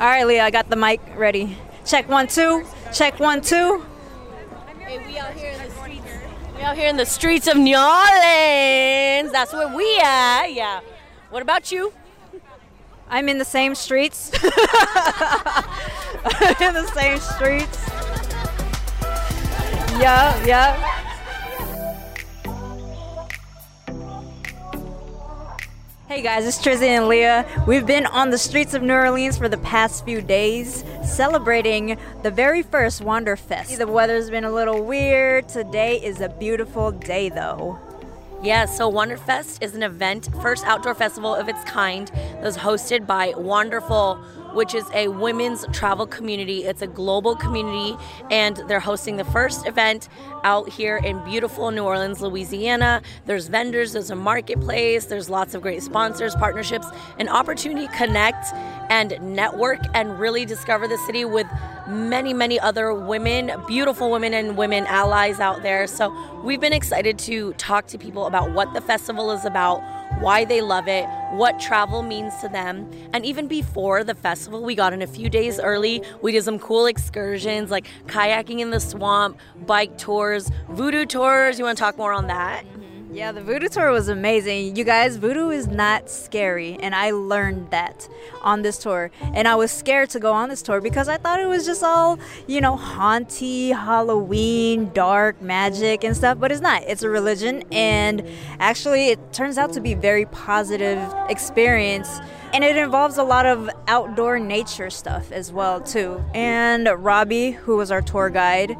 All right, Leah, I got the mic ready. Check one, two. Check one, two. Hey, we out here in the streets. We out here in the streets of New Orleans. That's where we are. Yeah. What about you? I'm in the same streets. In the same streets. Yeah, yeah. Hey guys, it's Trizzy and Leah. We've been on the streets of New Orleans for the past few days celebrating the very first Wanderfest. The weather's been a little weird. Today is a beautiful day though. Yeah, so Wanderfest is an event, first outdoor festival of its kind, that was hosted by Wanderful which is a women's travel community. It's a global community, and they're hosting the first event out here in beautiful New Orleans, Louisiana. There's vendors, there's a marketplace, there's lots of great sponsors, partnerships, an opportunity to connect and network and really discover the city with many, many other women, beautiful women and women allies out there. So we've been excited to talk to people about what the festival is about why they love it, what travel means to them. And even before the festival, we got in a few days early. We did some cool excursions like kayaking in the swamp, bike tours, voodoo tours. You want to talk more on that? Yeah, the voodoo tour was amazing. You guys, voodoo is not scary, and I learned that on this tour. And I was scared to go on this tour because I thought it was just all, you know, haunty, Halloween, dark magic and stuff, but it's not. It's a religion, and actually, it turns out to be very positive experience. And it involves a lot of outdoor nature stuff as well, too. And Robbie, who was our tour guide,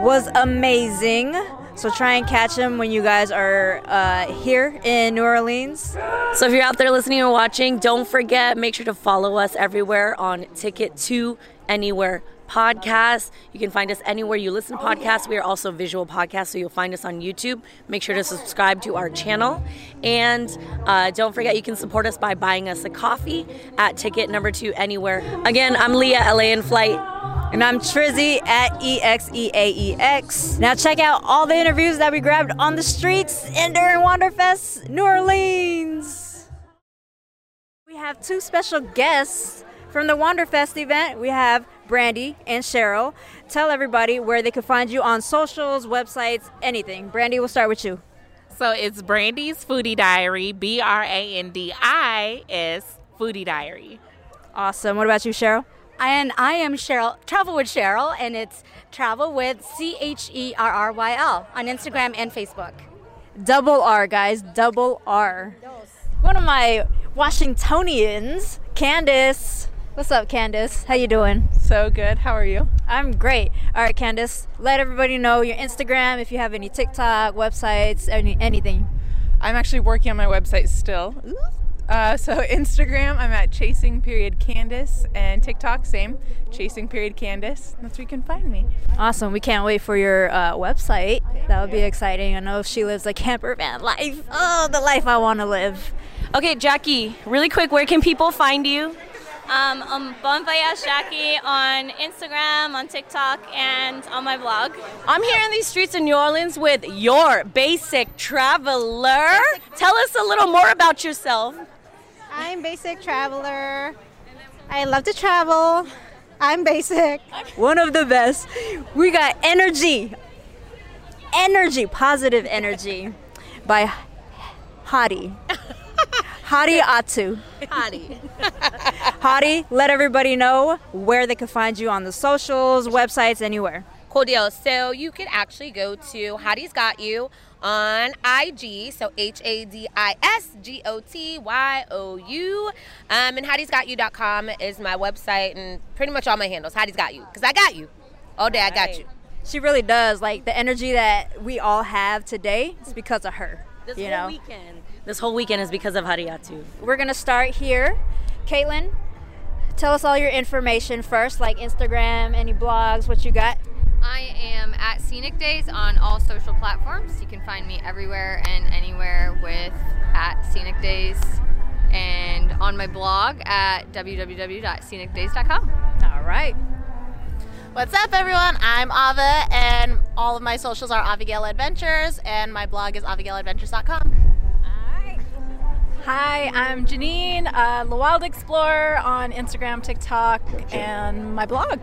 was amazing so try and catch him when you guys are uh, here in New Orleans. So if you're out there listening or watching, don't forget, make sure to follow us everywhere on Ticket to Anywhere podcast. You can find us anywhere you listen to podcasts. We are also visual podcasts, so you'll find us on YouTube. Make sure to subscribe to our channel. And uh, don't forget, you can support us by buying us a coffee at ticket number two anywhere. Again, I'm Leah, LA in Flight. And I'm Trizzy at EXEAEX. Now check out all the interviews that we grabbed on the streets and during Wanderfest New Orleans. We have two special guests from the Wanderfest event. We have Brandy and Cheryl. Tell everybody where they can find you on socials, websites, anything. Brandy, we'll start with you. So it's Brandy's Foodie Diary, B R A N D I S Foodie Diary. Awesome. What about you, Cheryl? And I am Cheryl, Travel with Cheryl, and it's Travel with C H E R R Y L on Instagram and Facebook. Double R, guys, double R. One of my Washingtonians, Candace. What's up, Candace? How you doing? So good. How are you? I'm great. All right, Candace, let everybody know your Instagram if you have any TikTok, websites, any anything. I'm actually working on my website still. Uh, so Instagram, I'm at chasing period Candace, and TikTok, same, chasing period Candace. That's where you can find me. Awesome. We can't wait for your uh, website. That would be exciting. I know she lives a camper van life. Oh, the life I want to live. Okay, Jackie, really quick, where can people find you? Um, I'm Bon Voyage Jackie on Instagram, on TikTok, and on my blog. I'm here in these streets in New Orleans with your basic traveler. Tell us a little more about yourself. I'm basic traveler. I love to travel. I'm basic. One of the best. We got energy. Energy, positive energy by Hadi. Hadi Atu. Hadi. Hadi, let everybody know where they can find you on the socials, websites, anywhere. Cool deal. So you can actually go to Hadi's Got You on IG. So H A D I S G O T Y O U. Um, and Hadi'sGotYou.com is my website and pretty much all my handles. Hadi's Got You. Because I got you. All day, I got you. She really does. Like the energy that we all have today is because of her. This you whole know? weekend. This whole weekend is because of Hariatu. We're gonna start here. Caitlin, tell us all your information first, like Instagram, any blogs, what you got. I am at Scenic Days on all social platforms. You can find me everywhere and anywhere with at Scenic Days and on my blog at www.scenicdays.com. All right. What's up, everyone? I'm Ava, and all of my socials are Avigail Adventures, and my blog is avigailadventures.com. Hi, I'm Janine, uh, the Wild Explorer on Instagram, TikTok, and my blog.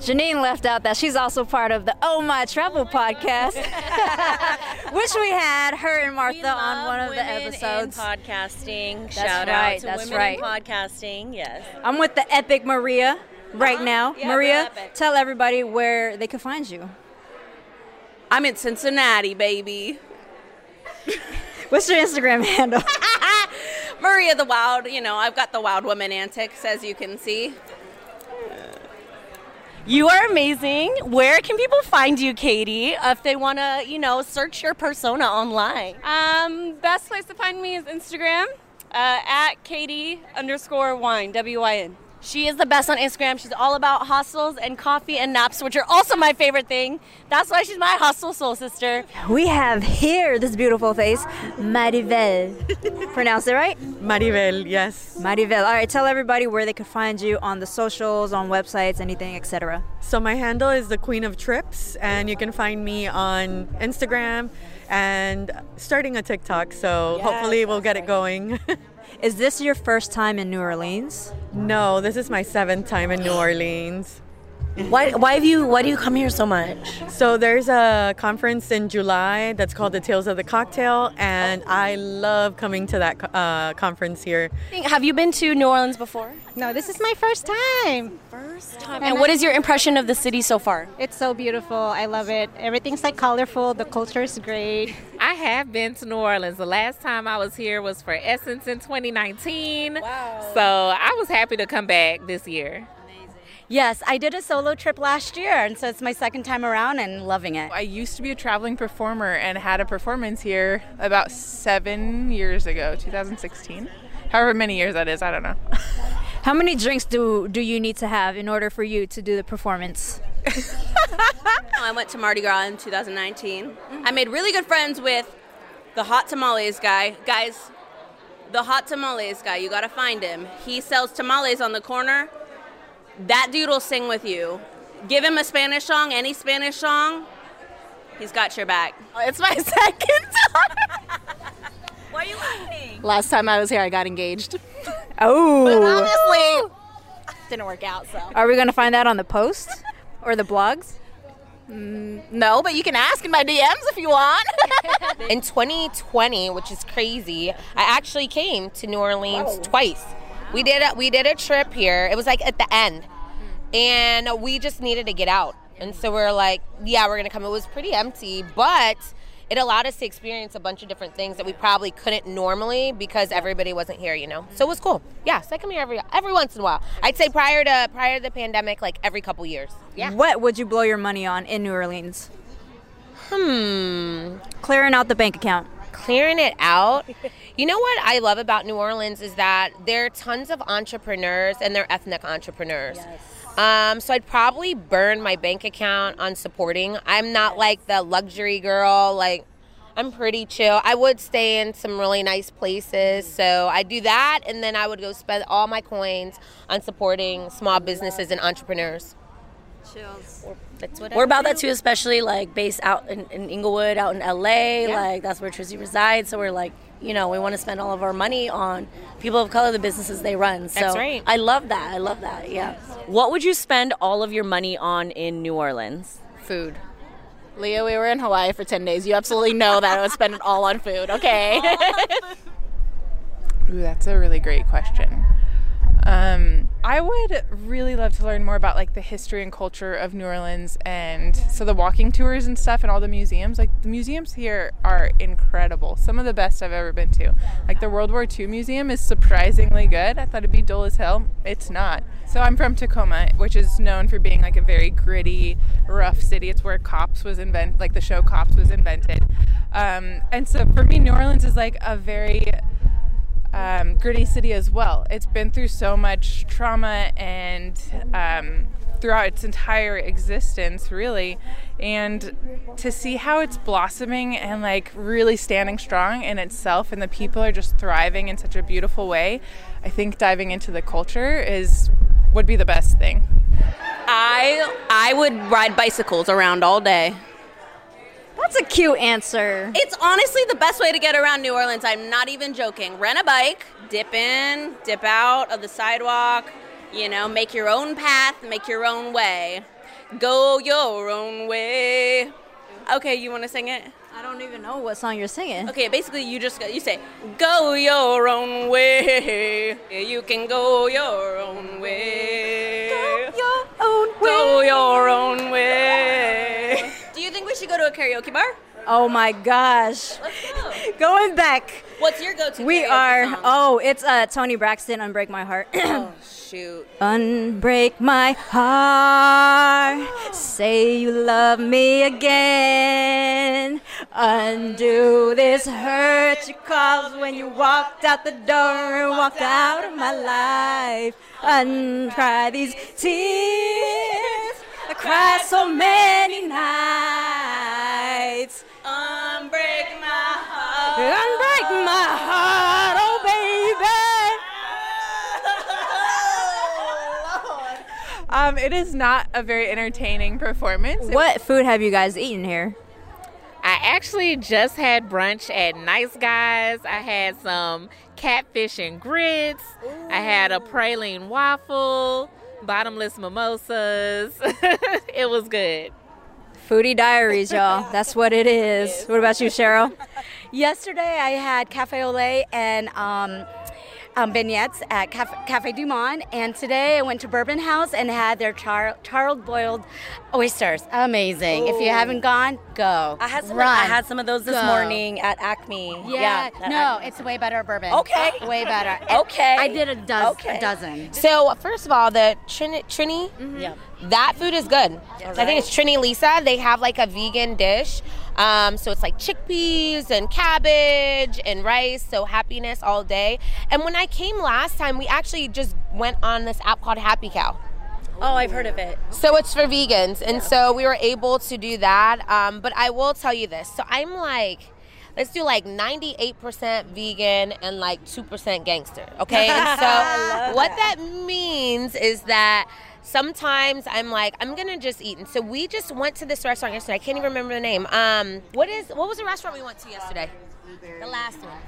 Janine left out that she's also part of the Oh My Travel podcast, which we had her and Martha on one of the Women in episodes. podcasting. That's Shout right, out to that's women right. in podcasting. Yes. I'm with the epic Maria right now. Uh-huh. Yeah, we're Maria, epic. tell everybody where they can find you. I'm in Cincinnati, baby. What's your Instagram handle? Maria the Wild. You know, I've got the Wild Woman antics, as you can see. You are amazing. Where can people find you, Katie, if they want to, you know, search your persona online? Um, best place to find me is Instagram uh, at Katie underscore wine W I N. She is the best on Instagram. She's all about hostels and coffee and naps, which are also my favorite thing. That's why she's my hostel soul sister. We have here this beautiful face, Maribel. Pronounce it right? Maribel, yes. Maribel. All right, tell everybody where they can find you on the socials, on websites, anything, etc. So my handle is the Queen of Trips, and you can find me on Instagram and starting a TikTok. So hopefully we'll get it going. Is this your first time in New Orleans? no, this is my seventh time in New Orleans. Why, why have you why do you come here so much? So there's a conference in July that's called the Tales of the Cocktail, and I love coming to that uh, conference here. Have you been to New Orleans before? No, this is my first time. First time. And what is your impression of the city so far? It's so beautiful. I love it. Everything's like colorful. The culture is great. I have been to New Orleans. The last time I was here was for Essence in 2019. Wow. So I was happy to come back this year. Yes, I did a solo trip last year, and so it's my second time around and loving it. I used to be a traveling performer and had a performance here about seven years ago, 2016. However many years that is, I don't know. How many drinks do do you need to have in order for you to do the performance? I went to Mardi Gras in 2019. I made really good friends with the hot tamales guy. Guys, the hot tamales guy, you gotta find him. He sells tamales on the corner. That dude will sing with you. Give him a Spanish song, any Spanish song, he's got your back. It's my second time. Why are you laughing? Last time I was here, I got engaged. Oh. But obviously, didn't work out, so. Are we gonna find that on the post or the blogs? Mm, no, but you can ask in my DMs if you want. In 2020, which is crazy, I actually came to New Orleans twice. We did a, we did a trip here. It was like at the end, and we just needed to get out. And so we are like, yeah, we're gonna come. It was pretty empty, but it allowed us to experience a bunch of different things that we probably couldn't normally because everybody wasn't here, you know. So it was cool. Yeah, so I come here every every once in a while. I'd say prior to prior to the pandemic, like every couple years. Yeah. What would you blow your money on in New Orleans? Hmm. Clearing out the bank account. Clearing it out. You know what I love about New Orleans is that there are tons of entrepreneurs and they're ethnic entrepreneurs. Um, so I'd probably burn my bank account on supporting. I'm not like the luxury girl. Like I'm pretty chill. I would stay in some really nice places. So I'd do that, and then I would go spend all my coins on supporting small businesses and entrepreneurs. Chills. That's what We're about do. that too, especially like based out in, in Inglewood, out in LA. Like that's where Trizzy resides. So we're like, you know, we want to spend all of our money on people of color, the businesses they run. So That's right. I love that. I love that. Yeah. What would you spend all of your money on in New Orleans? Food. Leah, we were in Hawaii for 10 days. You absolutely know that I would spend it all on food, okay? Ooh, that's a really great question. Um, I would really love to learn more about like the history and culture of New Orleans, and so the walking tours and stuff, and all the museums. Like the museums here are incredible. Some of the best I've ever been to. Like the World War II museum is surprisingly good. I thought it'd be dull as hell. It's not. So I'm from Tacoma, which is known for being like a very gritty, rough city. It's where Cops was invented, like the show Cops was invented. Um, and so for me, New Orleans is like a very um, gritty city as well. It's been through so much trauma and um, throughout its entire existence, really. And to see how it's blossoming and like really standing strong in itself, and the people are just thriving in such a beautiful way, I think diving into the culture is would be the best thing. I I would ride bicycles around all day. That's a cute answer. It's honestly the best way to get around New Orleans. I'm not even joking. Rent a bike, dip in, dip out of the sidewalk, you know, make your own path, make your own way. Go your own way. Okay, you want to sing it? I don't even know what song you're singing. Okay, basically you just you say go your own way. You can go your own way. Go your own way. Go your own way. You go to a karaoke bar? Oh my gosh. Going back. What's your go-to? We are. song? Oh, it's uh, Toni Braxton, "Unbreak My Heart." oh shoot. Unbreak my heart. Say you love me again. Undo this hurt you caused when you walked out the door and walked out of my life. Uncry these tears. I cried so many nights. Um, it is not a very entertaining performance. What food have you guys eaten here? I actually just had brunch at Nice Guys. I had some catfish and grits. I had a praline waffle, bottomless mimosas. it was good. Foodie Diaries, y'all. That's what it is. What about you, Cheryl? Yesterday I had cafe au lait and um, um, beignets at Cafe, cafe Du Monde, and today I went to Bourbon House and had their char- charred boiled oysters. Amazing! If you haven't gone, go. I had some. Run. I had some of those this Go. morning at Acme. Yeah, at no, Acme. it's way better at bourbon. Okay. way better. Okay. I did a, dozen. Okay. a dozen. So first of all, the Trini, Trini Yeah. that food is good. So I think it's Trini Lisa. They have like a vegan dish. Um, so it's like chickpeas and cabbage and rice. So happiness all day. And when I came last time, we actually just went on this app called Happy Cow. Oh, I've heard of it. So it's for vegans, and so we were able to do that. Um, but I will tell you this: so I'm like, let's do like 98% vegan and like 2% gangster. Okay, and so what that means is that sometimes I'm like, I'm gonna just eat. And so we just went to this restaurant yesterday. I can't even remember the name. Um, what is what was the restaurant we went to yesterday? The last one.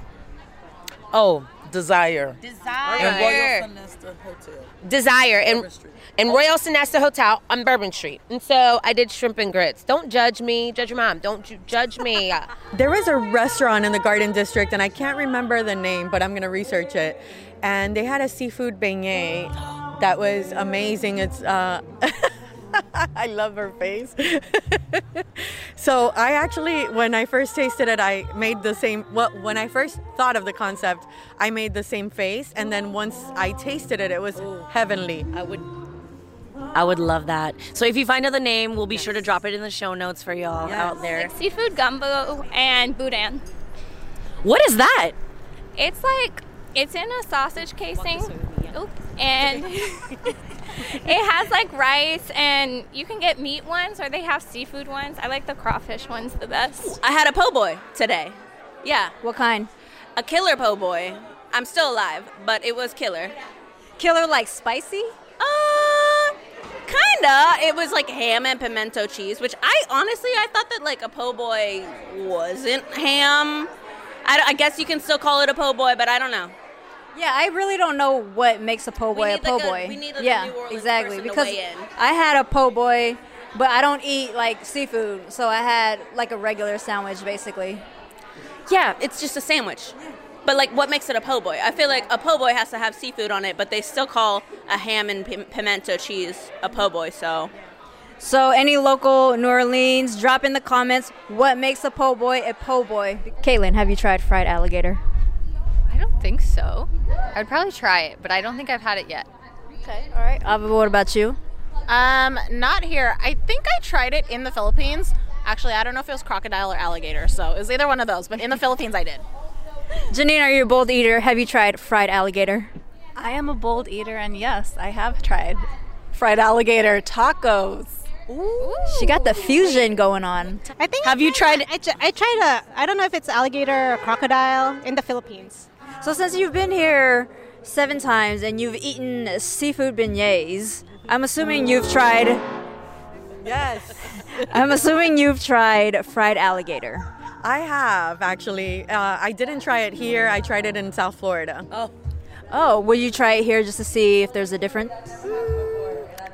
Oh, Desire. Desire. And Royal Sonesta Hotel. Desire and and Royal Sonesta Hotel on Bourbon Street. And so I did shrimp and grits. Don't judge me. Judge your mom. Don't ju- judge me. There was a restaurant in the Garden District, and I can't remember the name, but I'm gonna research it. And they had a seafood beignet that was amazing. It's uh, I love her face. so I actually, when I first tasted it, I made the same. Well, when I first thought of the concept, I made the same face, and then once I tasted it, it was heavenly. I would. I would love that. So if you find out the name, we'll be sure to drop it in the show notes for y'all out there. Seafood gumbo and boudin. What is that? It's like it's in a sausage casing. Oop. And it has like rice and you can get meat ones or they have seafood ones. I like the crawfish ones the best. I had a po' boy today. Yeah. What kind? A killer po' boy. I'm still alive, but it was killer. Killer like spicy? Uh, kinda. It was like ham and pimento cheese, which I honestly I thought that like a po' boy wasn't ham. I, I guess you can still call it a po' boy, but I don't know. Yeah, I really don't know what makes a po' boy a po' like, a- boy. we need a yeah, New Orleans exactly. person to Because weigh in. I had a po' boy, but I don't eat like seafood, so I had like a regular sandwich basically. Yeah, it's just a sandwich. But like, what makes it a po' boy? I feel like a po' boy has to have seafood on it, but they still call a ham and pim- pimento cheese a po' boy. So So, any local New Orleans, drop in the comments what makes a po' boy a po' boy. Caitlin, have you tried fried alligator? I don't think so. I would probably try it, but I don't think I've had it yet. Okay, all right. Ava, what about you? Um, not here. I think I tried it in the Philippines. Actually, I don't know if it was crocodile or alligator, so it was either one of those. But in the Philippines, I did. Janine, are you a bold eater? Have you tried fried alligator? I am a bold eater, and yes, I have tried fried alligator tacos. Ooh. She got the fusion going on. I think. Have you tried? I, I tried a. I don't know if it's alligator or crocodile in the Philippines. So, since you've been here seven times and you've eaten seafood beignets, I'm assuming you've tried. Yes. I'm assuming you've tried fried alligator. I have actually. Uh, I didn't try it here. I tried it in South Florida. Oh. Oh, will you try it here just to see if there's a difference?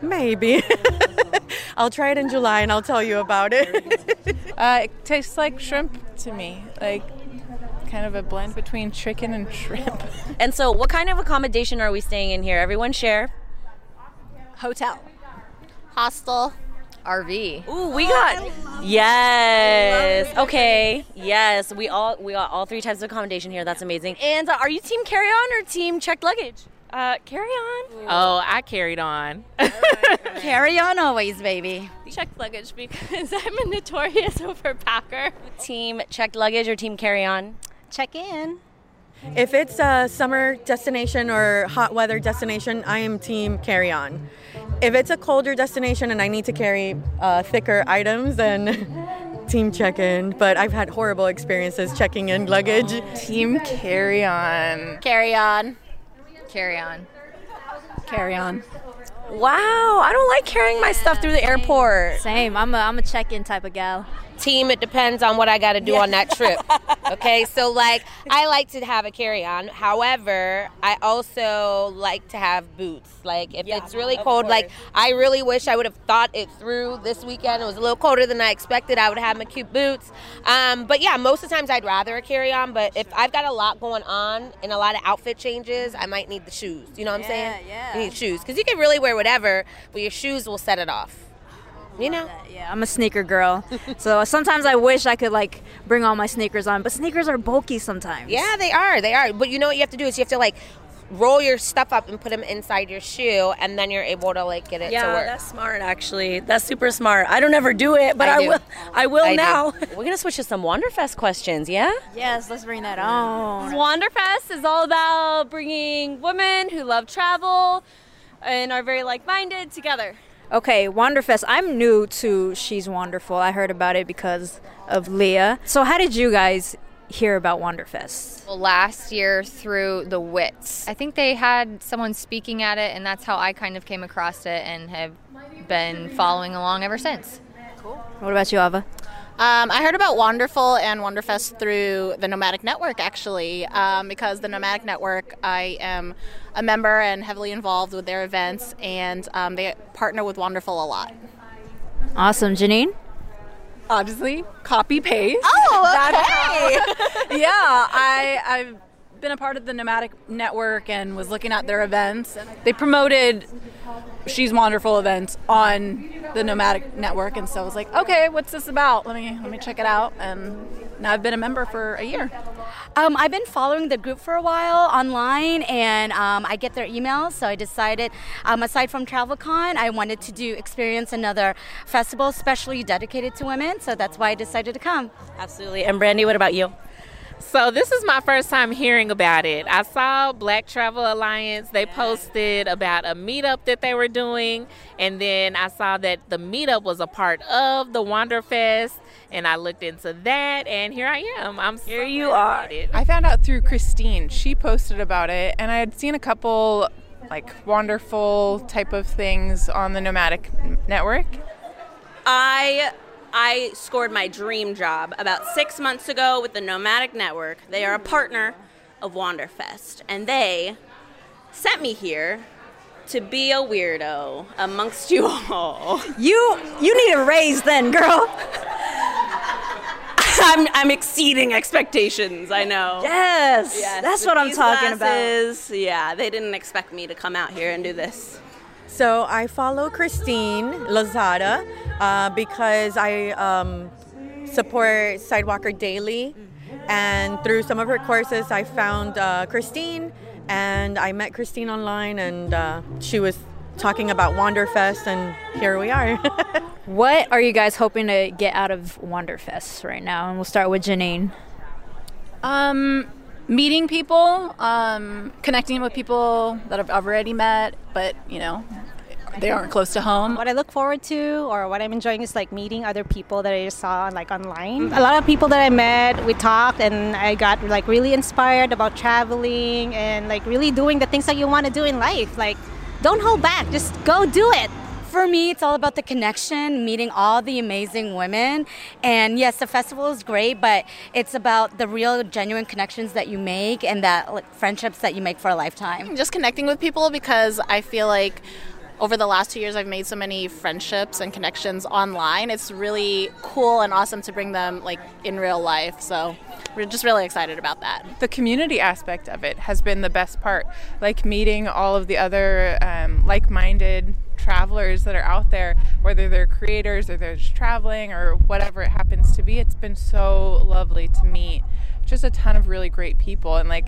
Maybe. I'll try it in July and I'll tell you about it. Uh, it tastes like shrimp to me, like kind of a blend between chicken and shrimp. And so, what kind of accommodation are we staying in here? Everyone share. Hotel. Hostel. RV. Ooh, we got yes. Okay, yes. We all we got all three types of accommodation here. That's amazing. And uh, are you team carry on or team checked luggage? Uh, carry on. Oh, I carried on. Carry on always, baby. Checked luggage because I'm a notorious overpacker. Team checked luggage or team carry on? Check in. If it's a summer destination or hot weather destination, I am team carry on. If it's a colder destination and I need to carry uh, thicker items, then team check in. But I've had horrible experiences checking in luggage. Team carry on. Carry on. Carry on. Carry on. Wow, I don't like carrying my stuff through the airport. Same. I'm a I'm a check-in type of gal. Team, it depends on what I got to do on that trip. Okay, so like I like to have a carry on. However, I also like to have boots. Like if it's really cold, like I really wish I would have thought it through this weekend. It was a little colder than I expected. I would have my cute boots. Um, but yeah, most of the times I'd rather a carry on. But if I've got a lot going on and a lot of outfit changes, I might need the shoes. You know what I'm saying? yeah. You need shoes because you can really wear whatever, but your shoes will set it off. You know? Yeah, I'm a sneaker girl. so sometimes I wish I could like bring all my sneakers on, but sneakers are bulky sometimes. Yeah, they are. They are. But you know what you have to do is you have to like roll your stuff up and put them inside your shoe, and then you're able to like get it to Yeah, work. that's smart. Actually, that's super smart. I don't ever do it, but I I, will. I will I do. now. We're gonna switch to some Wanderfest questions. Yeah. Yes, let's bring that on. Wanderfest is all about bringing women who love travel and are very like-minded together. Okay, Wanderfest. I'm new to She's Wanderful. I heard about it because of Leah. So how did you guys hear about Wanderfest? Well, last year through the WITS. I think they had someone speaking at it, and that's how I kind of came across it and have been following along ever since. Cool. What about you, Ava? Um, I heard about Wanderful and Wanderfest through the Nomadic Network, actually, um, because the Nomadic Network, I am a member and heavily involved with their events, and um, they partner with Wanderful a lot. Awesome, Janine. Obviously, copy paste. Oh, okay. yeah, I I've been a part of the Nomadic Network and was looking at their events. They promoted She's Wanderful events on the Nomadic Network, and so I was like, okay, what's this about? Let me let me check it out. And now I've been a member for a year. Um, I've been following the group for a while online, and um, I get their emails. So I decided, um, aside from TravelCon, I wanted to do experience another festival, especially dedicated to women. So that's why I decided to come. Absolutely. And Brandy, what about you? So this is my first time hearing about it. I saw Black Travel Alliance. They posted about a meetup that they were doing, and then I saw that the meetup was a part of the Wanderfest, and I looked into that, and here I am. I'm here. you are. I found out through Christine. She posted about it, and I had seen a couple like Wanderful type of things on the Nomadic Network. I I scored my dream job about six months ago with the Nomadic Network. They are a partner of Wanderfest, and they sent me here to be a weirdo amongst you all. You you need a raise then, girl. I'm I'm exceeding expectations. I know. Yes, that's with what I'm talking about. Yeah, they didn't expect me to come out here and do this. So I follow Christine Lozada uh, because I um, support Sidewalker Daily. And through some of her courses, I found uh, Christine and I met Christine online and uh, she was talking about Wanderfest and here we are. What are you guys hoping to get out of Wanderfest right now? And we'll start with Janine. Um, meeting people, um, connecting with people that I've already met, but you know, they aren't close to home. What I look forward to or what I'm enjoying is like meeting other people that I just saw like online. A lot of people that I met, we talked and I got like really inspired about traveling and like really doing the things that you want to do in life. Like don't hold back, just go do it. For me, it's all about the connection, meeting all the amazing women. And yes, the festival is great, but it's about the real, genuine connections that you make and that like, friendships that you make for a lifetime. Just connecting with people because I feel like over the last two years I've made so many friendships and connections online. It's really cool and awesome to bring them like in real life. So we're just really excited about that. The community aspect of it has been the best part. Like meeting all of the other um, like minded travelers that are out there, whether they're creators or they're just traveling or whatever it happens to be. It's been so lovely to meet just a ton of really great people and like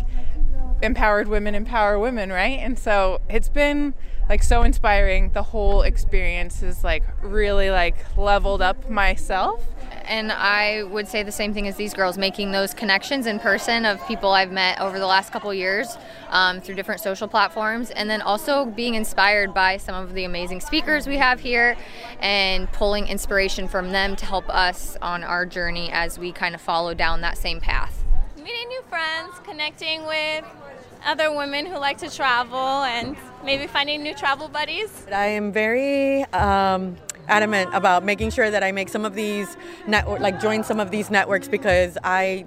empowered women empower women, right? And so it's been like so inspiring. The whole experience is like really like leveled up myself. And I would say the same thing as these girls, making those connections in person of people I've met over the last couple years um, through different social platforms, and then also being inspired by some of the amazing speakers we have here and pulling inspiration from them to help us on our journey as we kind of follow down that same path. Meeting new friends, connecting with other women who like to travel, and maybe finding new travel buddies. I am very um, adamant about making sure that I make some of these network, like join some of these networks because I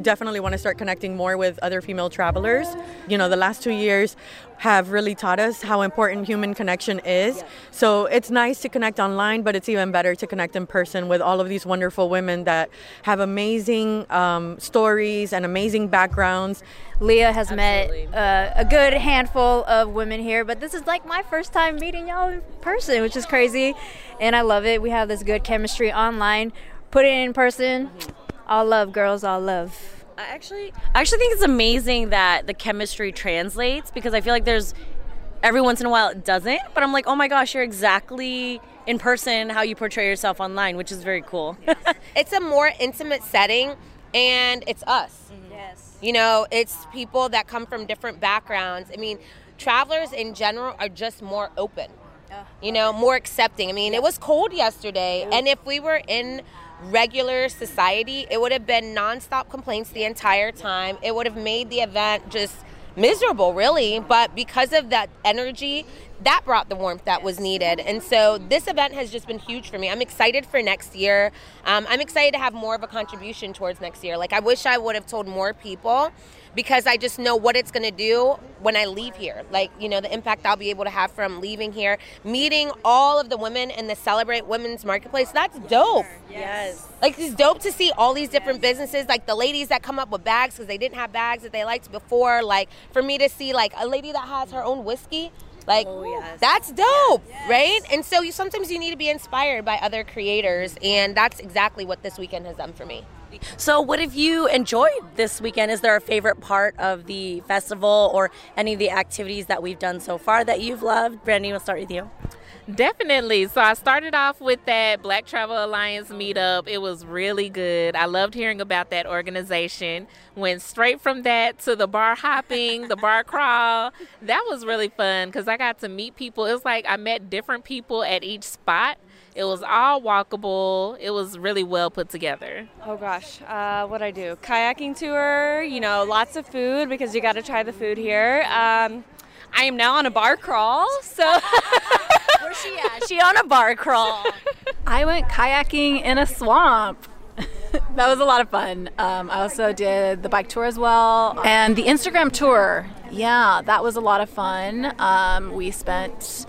definitely want to start connecting more with other female travelers. You know, the last two years have really taught us how important human connection is. So it's nice to connect online, but it's even better to connect in person with all of these wonderful women that have amazing um, stories and amazing backgrounds. Leah has Absolutely. met uh, a good handful of women here, but this is like my first time meeting y'all in person, which is crazy. And I love it. We have this good chemistry online. Put it in person. All love, girls, all love. I actually, I actually think it's amazing that the chemistry translates because I feel like there's every once in a while it doesn't, but I'm like, oh my gosh, you're exactly in person how you portray yourself online, which is very cool. it's a more intimate setting, and it's us. Mm-hmm. Yes. You know, it's people that come from different backgrounds. I mean, travelers in general are just more open. You know, more accepting. I mean, it was cold yesterday, and if we were in regular society, it would have been nonstop complaints the entire time. It would have made the event just miserable, really. But because of that energy, that brought the warmth that was needed. And so this event has just been huge for me. I'm excited for next year. Um, I'm excited to have more of a contribution towards next year. Like, I wish I would have told more people because I just know what it's going to do when I leave here. Like, you know, the impact I'll be able to have from leaving here, meeting all of the women in the Celebrate Women's Marketplace. That's dope. Yes. Like, it's dope to see all these different businesses, like the ladies that come up with bags because they didn't have bags that they liked before. Like, for me to see, like, a lady that has her own whiskey. Like oh, yes. that's dope, yes. right? And so you sometimes you need to be inspired by other creators, and that's exactly what this weekend has done for me. So, what have you enjoyed this weekend? Is there a favorite part of the festival or any of the activities that we've done so far that you've loved? Brandy, we'll start with you. Definitely. So I started off with that Black Travel Alliance meetup. It was really good. I loved hearing about that organization. Went straight from that to the bar hopping, the bar crawl. That was really fun because I got to meet people. It was like I met different people at each spot. It was all walkable. It was really well put together. Oh gosh, uh, what I do? Kayaking tour. You know, lots of food because you got to try the food here. Um, I am now on a bar crawl. So where's she at? She on a bar crawl. I went kayaking in a swamp. that was a lot of fun. Um, I also did the bike tour as well, and the Instagram tour. Yeah, that was a lot of fun. Um, we spent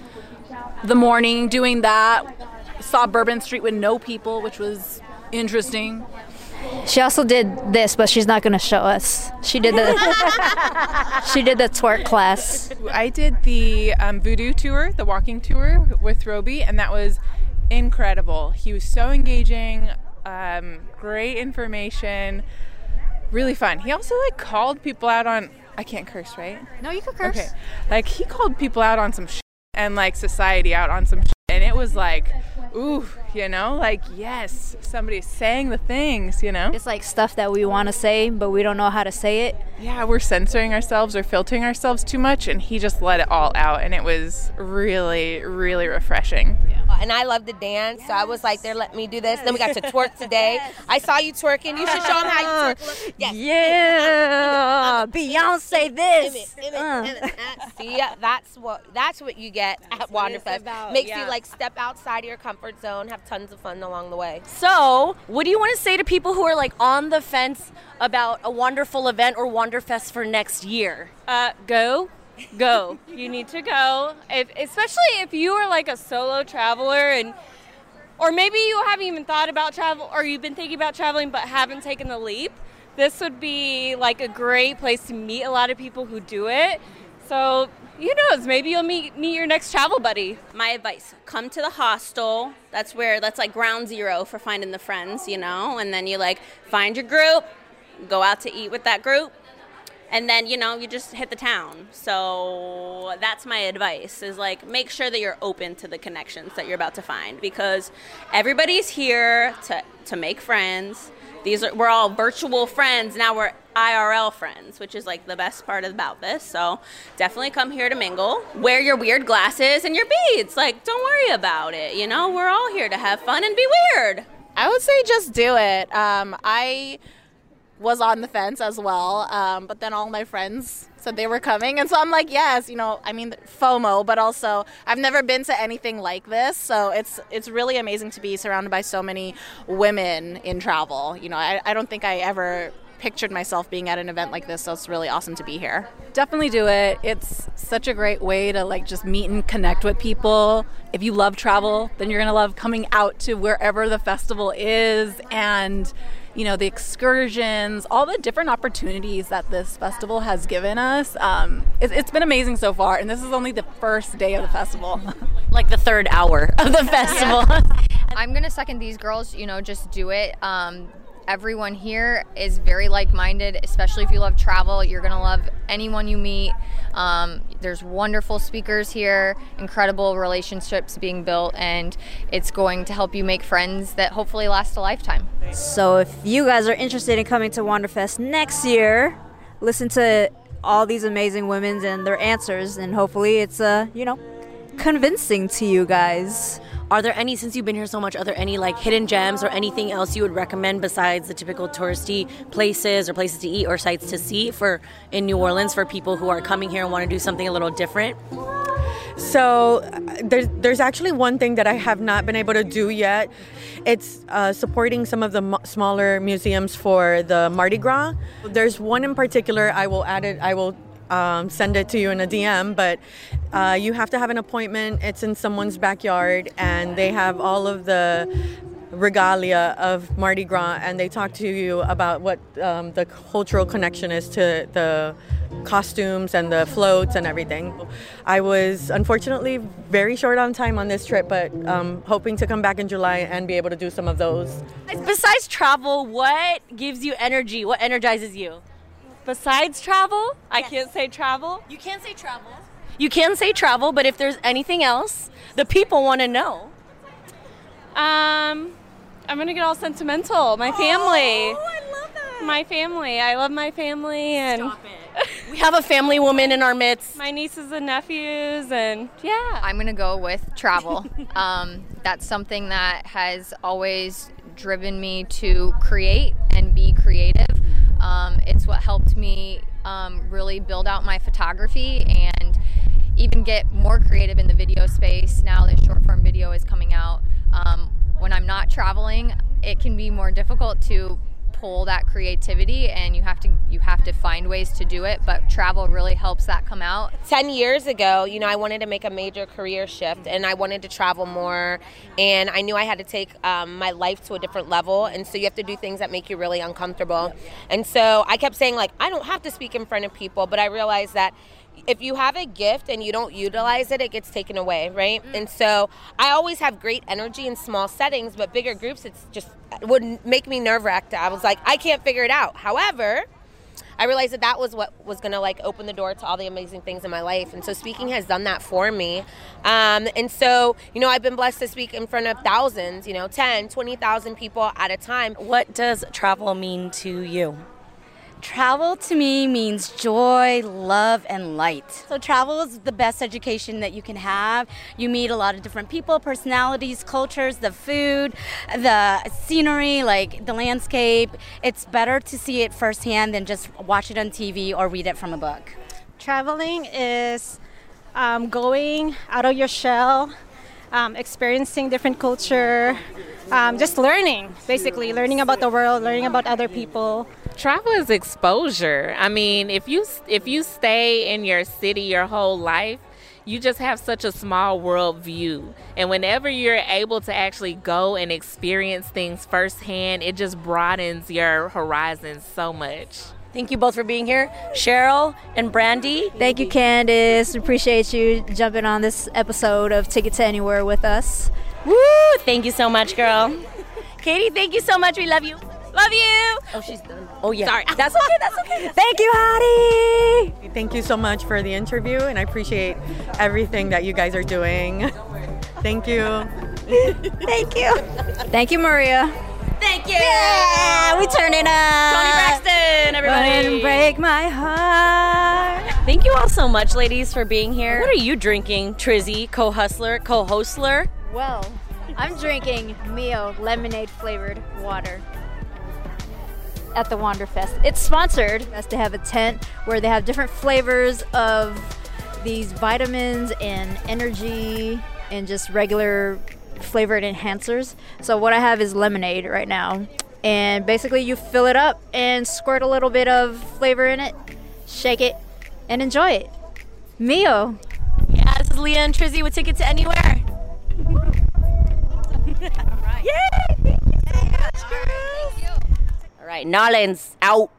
the morning doing that saw Bourbon Street with no people, which was interesting. She also did this, but she's not going to show us. She did the she did the twerk class. I did the um, voodoo tour, the walking tour with Roby, and that was incredible. He was so engaging, um, great information, really fun. He also like called people out on. I can't curse, right? No, you can curse. Okay, like he called people out on some and like society out on some and it was like ooh you know? Like yes somebody's saying the things you know? It's like stuff that we want to say but we don't know how to say it. Yeah we're censoring ourselves or filtering ourselves too much and he just let it all out and it was really really refreshing. Yeah. And I love to dance. So I was like, they're letting me do this. Then we got to twerk today. I saw you twerking. You should show them how you twerk. Yes. Yeah, Beyonce this. Uh. See, that's what that's what you get at Wanderfest. Makes yeah. you like step outside of your comfort zone, have tons of fun along the way. So, what do you want to say to people who are like on the fence about a Wanderful event or Wanderfest for next year? Uh, go, go. you need to go, if, especially if you are like a solo traveler and. Or maybe you haven't even thought about travel, or you've been thinking about traveling but haven't taken the leap. This would be like a great place to meet a lot of people who do it. So, who knows? Maybe you'll meet meet your next travel buddy. My advice: come to the hostel. That's where that's like ground zero for finding the friends, you know. And then you like find your group, go out to eat with that group, and then you know you just hit the town. So that's my advice: is like make sure that you're open to the connections that you're about to find because everybody's here to to make friends. These are we're all virtual friends now. We're IRL friends, which is like the best part about this. So definitely come here to mingle. Wear your weird glasses and your beads. Like don't worry about it. You know we're all here to have fun and be weird. I would say just do it. Um, I was on the fence as well, um, but then all my friends said they were coming, and so I'm like, yes, you know, I mean FOMO, but also I've never been to anything like this, so it's it's really amazing to be surrounded by so many women in travel. You know, I, I don't think I ever pictured myself being at an event like this, so it's really awesome to be here. Definitely do it. It's such a great way to like just meet and connect with people. If you love travel, then you're going to love coming out to wherever the festival is and you know the excursions, all the different opportunities that this festival has given us. Um, it, it's been amazing so far, and this is only the first day of the festival. like the third hour of the festival. I'm gonna second these girls. You know, just do it. Um, everyone here is very like-minded, especially if you love travel. You're gonna love anyone you meet. Um, there's wonderful speakers here, incredible relationships being built, and it's going to help you make friends that hopefully last a lifetime. So if you guys are interested in coming to Wanderfest next year, listen to all these amazing women and their answers, and hopefully it's uh you know convincing to you guys. Are there any, since you've been here so much, are there any like hidden gems or anything else you would recommend besides the typical touristy places or places to eat or sites to see for in New Orleans for people who are coming here and want to do something a little different? So there's there's actually one thing that I have not been able to do yet. It's uh, supporting some of the mo- smaller museums for the Mardi Gras. There's one in particular. I will add it. I will um, send it to you in a DM. But uh, you have to have an appointment. It's in someone's backyard, and they have all of the regalia of Mardi Gras, and they talk to you about what um, the cultural connection is to the costumes and the floats and everything. I was unfortunately very short on time on this trip, but um, hoping to come back in July and be able to do some of those. Besides travel, what gives you energy? What energizes you? Besides travel, I can't say travel. You can't say travel. You can say travel, but if there's anything else, the people want to know. Um, I'm gonna get all sentimental. My family. Oh, I love that. My family. I love my family, and we have a family woman in our midst. My nieces and nephews, and yeah. I'm gonna go with travel. um, that's something that has always driven me to create and be creative. Um, it's what helped me um, really build out my photography and even get more creative in the video space now that short form video is coming out. Um, when I'm not traveling, it can be more difficult to pull that creativity and you have to you have to find ways to do it but travel really helps that come out 10 years ago, you know, I wanted to make a major career shift and I wanted to travel more. And I knew I had to take um, my life to a different level. And so you have to do things that make you really uncomfortable. And so I kept saying, like, I don't have to speak in front of people, but I realized that if you have a gift and you don't utilize it, it gets taken away, right? And so I always have great energy in small settings, but bigger groups, it's just it would make me nerve wracked. I was like, I can't figure it out. However, I realized that that was what was going to like open the door to all the amazing things in my life. And so speaking has done that for me. Um, and so, you know, I've been blessed to speak in front of thousands, you know, 10, 20,000 people at a time. What does travel mean to you? Travel to me means joy, love, and light. So, travel is the best education that you can have. You meet a lot of different people, personalities, cultures, the food, the scenery, like the landscape. It's better to see it firsthand than just watch it on TV or read it from a book. Traveling is um, going out of your shell, um, experiencing different culture, um, just learning, basically learning about the world, learning about other people. Travel is exposure. I mean, if you if you stay in your city your whole life, you just have such a small world view. And whenever you're able to actually go and experience things firsthand, it just broadens your horizons so much. Thank you both for being here. Cheryl and Brandy. Thank you, Candace. Appreciate you jumping on this episode of Ticket to Anywhere with us. Woo! Thank you so much, girl. Katie, thank you so much. We love you. Love you. Oh, she's done. Oh, yeah. Sorry. That's okay. That's okay. Thank you, Hattie. Thank you so much for the interview, and I appreciate everything that you guys are doing. Thank you. Thank you. Thank you, Maria. Thank you. Yeah, we turn it up. Toni Braxton, everybody. Wouldn't break my heart. Thank you all so much, ladies, for being here. What are you drinking, Trizzy, co-hustler, co-hostler? Well, I'm drinking Mio lemonade flavored water at the Wanderfest. It's sponsored as to have a tent where they have different flavors of these vitamins and energy and just regular flavored enhancers. So what I have is lemonade right now. And basically you fill it up and squirt a little bit of flavor in it, shake it, and enjoy it. Mio. Yeah, this is Leah and Trizzy with Ticket to Anywhere. Yay! Thank you so much, girls. All right, Nolens out.